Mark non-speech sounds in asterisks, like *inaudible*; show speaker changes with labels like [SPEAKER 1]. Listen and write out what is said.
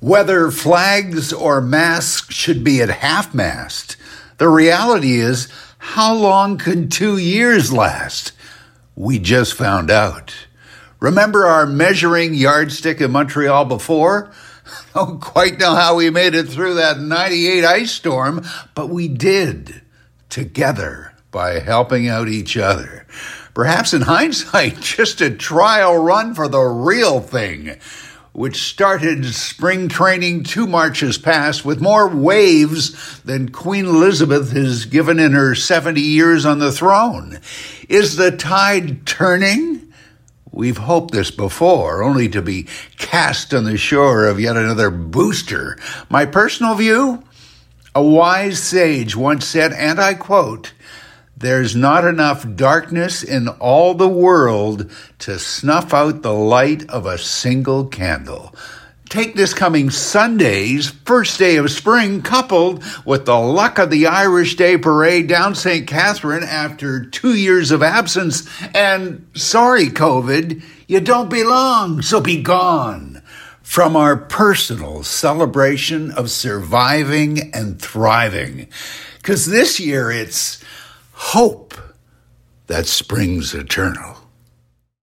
[SPEAKER 1] Whether flags or masks should be at half mast, the reality is, how long can two years last? We just found out. Remember our measuring yardstick in Montreal before? *laughs* Don't quite know how we made it through that 98 ice storm, but we did together by helping out each other. Perhaps in hindsight, *laughs* just a trial run for the real thing which started spring training two marches past with more waves than Queen Elizabeth has given in her 70 years on the throne. Is the tide turning? We've hoped this before, only to be cast on the shore of yet another booster. My personal view? A wise sage once said, and I quote, there's not enough darkness in all the world to snuff out the light of a single candle. Take this coming Sunday's first day of spring, coupled with the luck of the Irish Day Parade down St. Catherine after two years of absence, and sorry, COVID, you don't belong, so be gone. From our personal celebration of surviving and thriving. Because this year it's hope that springs eternal.